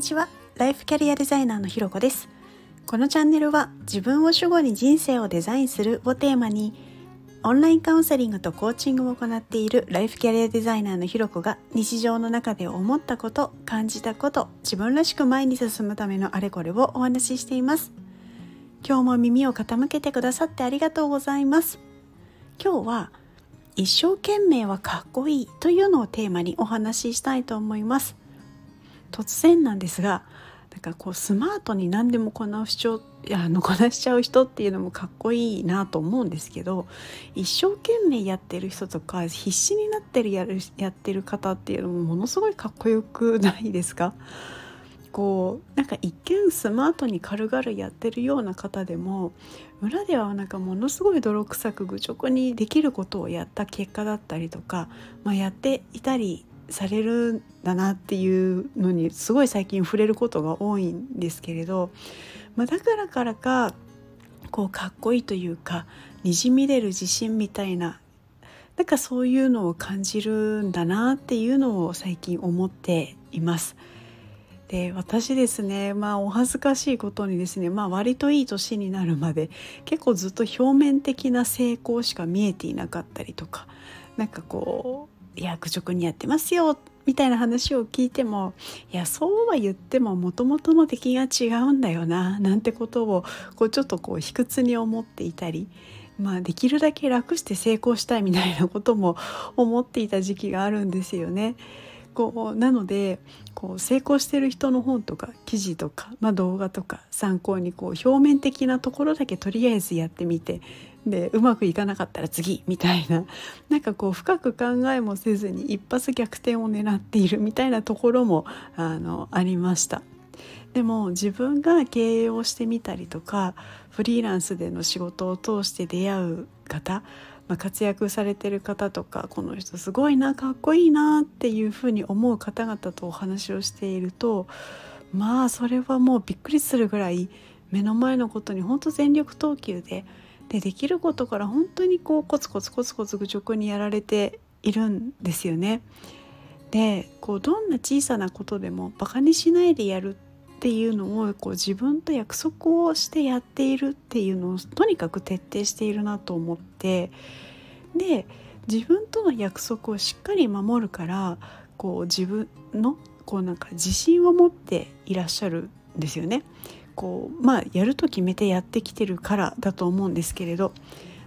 にちは。ライフキャリアデザイナーのひろこです。このチャンネルは自分を主語に人生をデザインするをテーマにオンラインカウンセリングとコーチングを行っているライフキャリアデザイナーのひろこが日常の中で思ったこと感じたこと自分らしく前に進むためのあれこれをお話ししています。今日も耳を傾けてくださってありがとうございます。今日は一生懸命はかっこいいというのをテーマにお話ししたいと思います。突然なんですがなんかこうスマートに何でもこなしちゃうあのこなしちゃう人っていうのもかっこいいなと思うんですけど一生懸命やってる人とか必死になってるやるやってる方っていうのもものすごいかっこよくないですか？こうなんか一見スマートに軽々やってるような方でも裏ではなんかものすごい泥臭く愚直にできることをやった結果だったりとか、まあ、やっていたりされるんだなっていうのにすごい最近触れることが多いんですけれど、まあ、だからからかこうかっこいいというかにじみ出る自信みたいななんかそういうのを感じるんだなっていうのを最近思っています。で私ですねまあお恥ずかしいことにですねまあ割といい年になるまで結構ずっと表面的な成功しか見えていなかったりとかなんかこういや愚直にやってますよみたいな話を聞いてもいやそうは言ってももともとの出来が違うんだよななんてことをこうちょっとこう卑屈に思っていたり、まあ、できるだけ楽して成功したいみたいなことも思っていた時期があるんですよね。こうなのでこう成功してる人の本とか記事とか、まあ、動画とか参考にこう表面的なところだけとりあえずやってみてでうまくいかなかったら次みたいな なんかこう深く考えもせずに一発逆転を狙っているみたいなところもあのありました。でも自分が経営をしてみたりとかフリーランスでの仕事を通して出会う方、まあ、活躍されてる方とかこの人すごいなかっこいいなっていうふうに思う方々とお話をしているとまあそれはもうびっくりするぐらい目の前のことに本当全力投球ででできることから本当にこうコツコツコツコツ愚直にやられているんですよね。でこうどんな小さなことでもバカにしないでやるっていうのをこう自分と約束をしてやっているっていうのをとにかく徹底しているなと思ってで自分との約束をしっかり守るからこう自分のこうなんか自信を持っていらっしゃるですよね。こうまあやると決めてやってきてるからだと思うんですけれど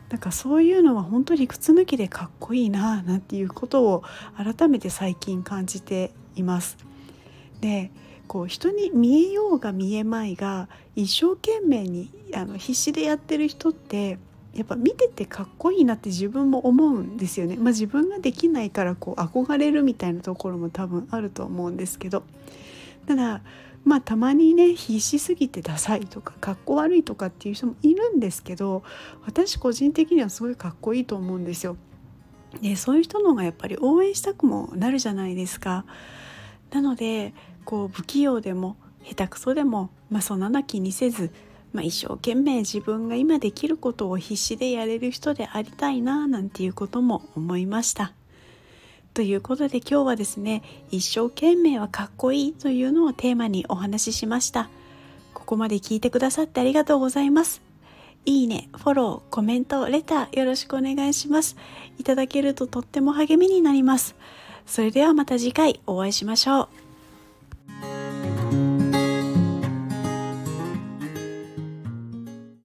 なんかそういうのは本当理屈抜きでかっこいいななんていうことを改めて最近感じています。でこう人に見えようが見えまいが一生懸命にあの必死でやってる人ってやっぱ見ててかっこいいなって自分も思うんですよね。まあ、自分ができないからこう憧れるみたいなところも多分あると思うんですけどただまあたまにね必死すぎてダサいとかかっこ悪いとかっていう人もいるんですけど私個人的にはすごいかっこいいと思うんですよ。でそういう人の方がやっぱり応援したくもなるじゃないですか。なのでこう不器用でも下手くそでも、まあ、そんなな気にせず、まあ、一生懸命自分が今できることを必死でやれる人でありたいななんていうことも思いました。ということで今日はですね一生懸命はかっこいいというのをテーマにお話ししました。ここまで聞いてくださってありがとうございます。いいね、フォロー、コメント、レターよろしくお願いします。いただけるととっても励みになります。それではまた次回お会いしましょう。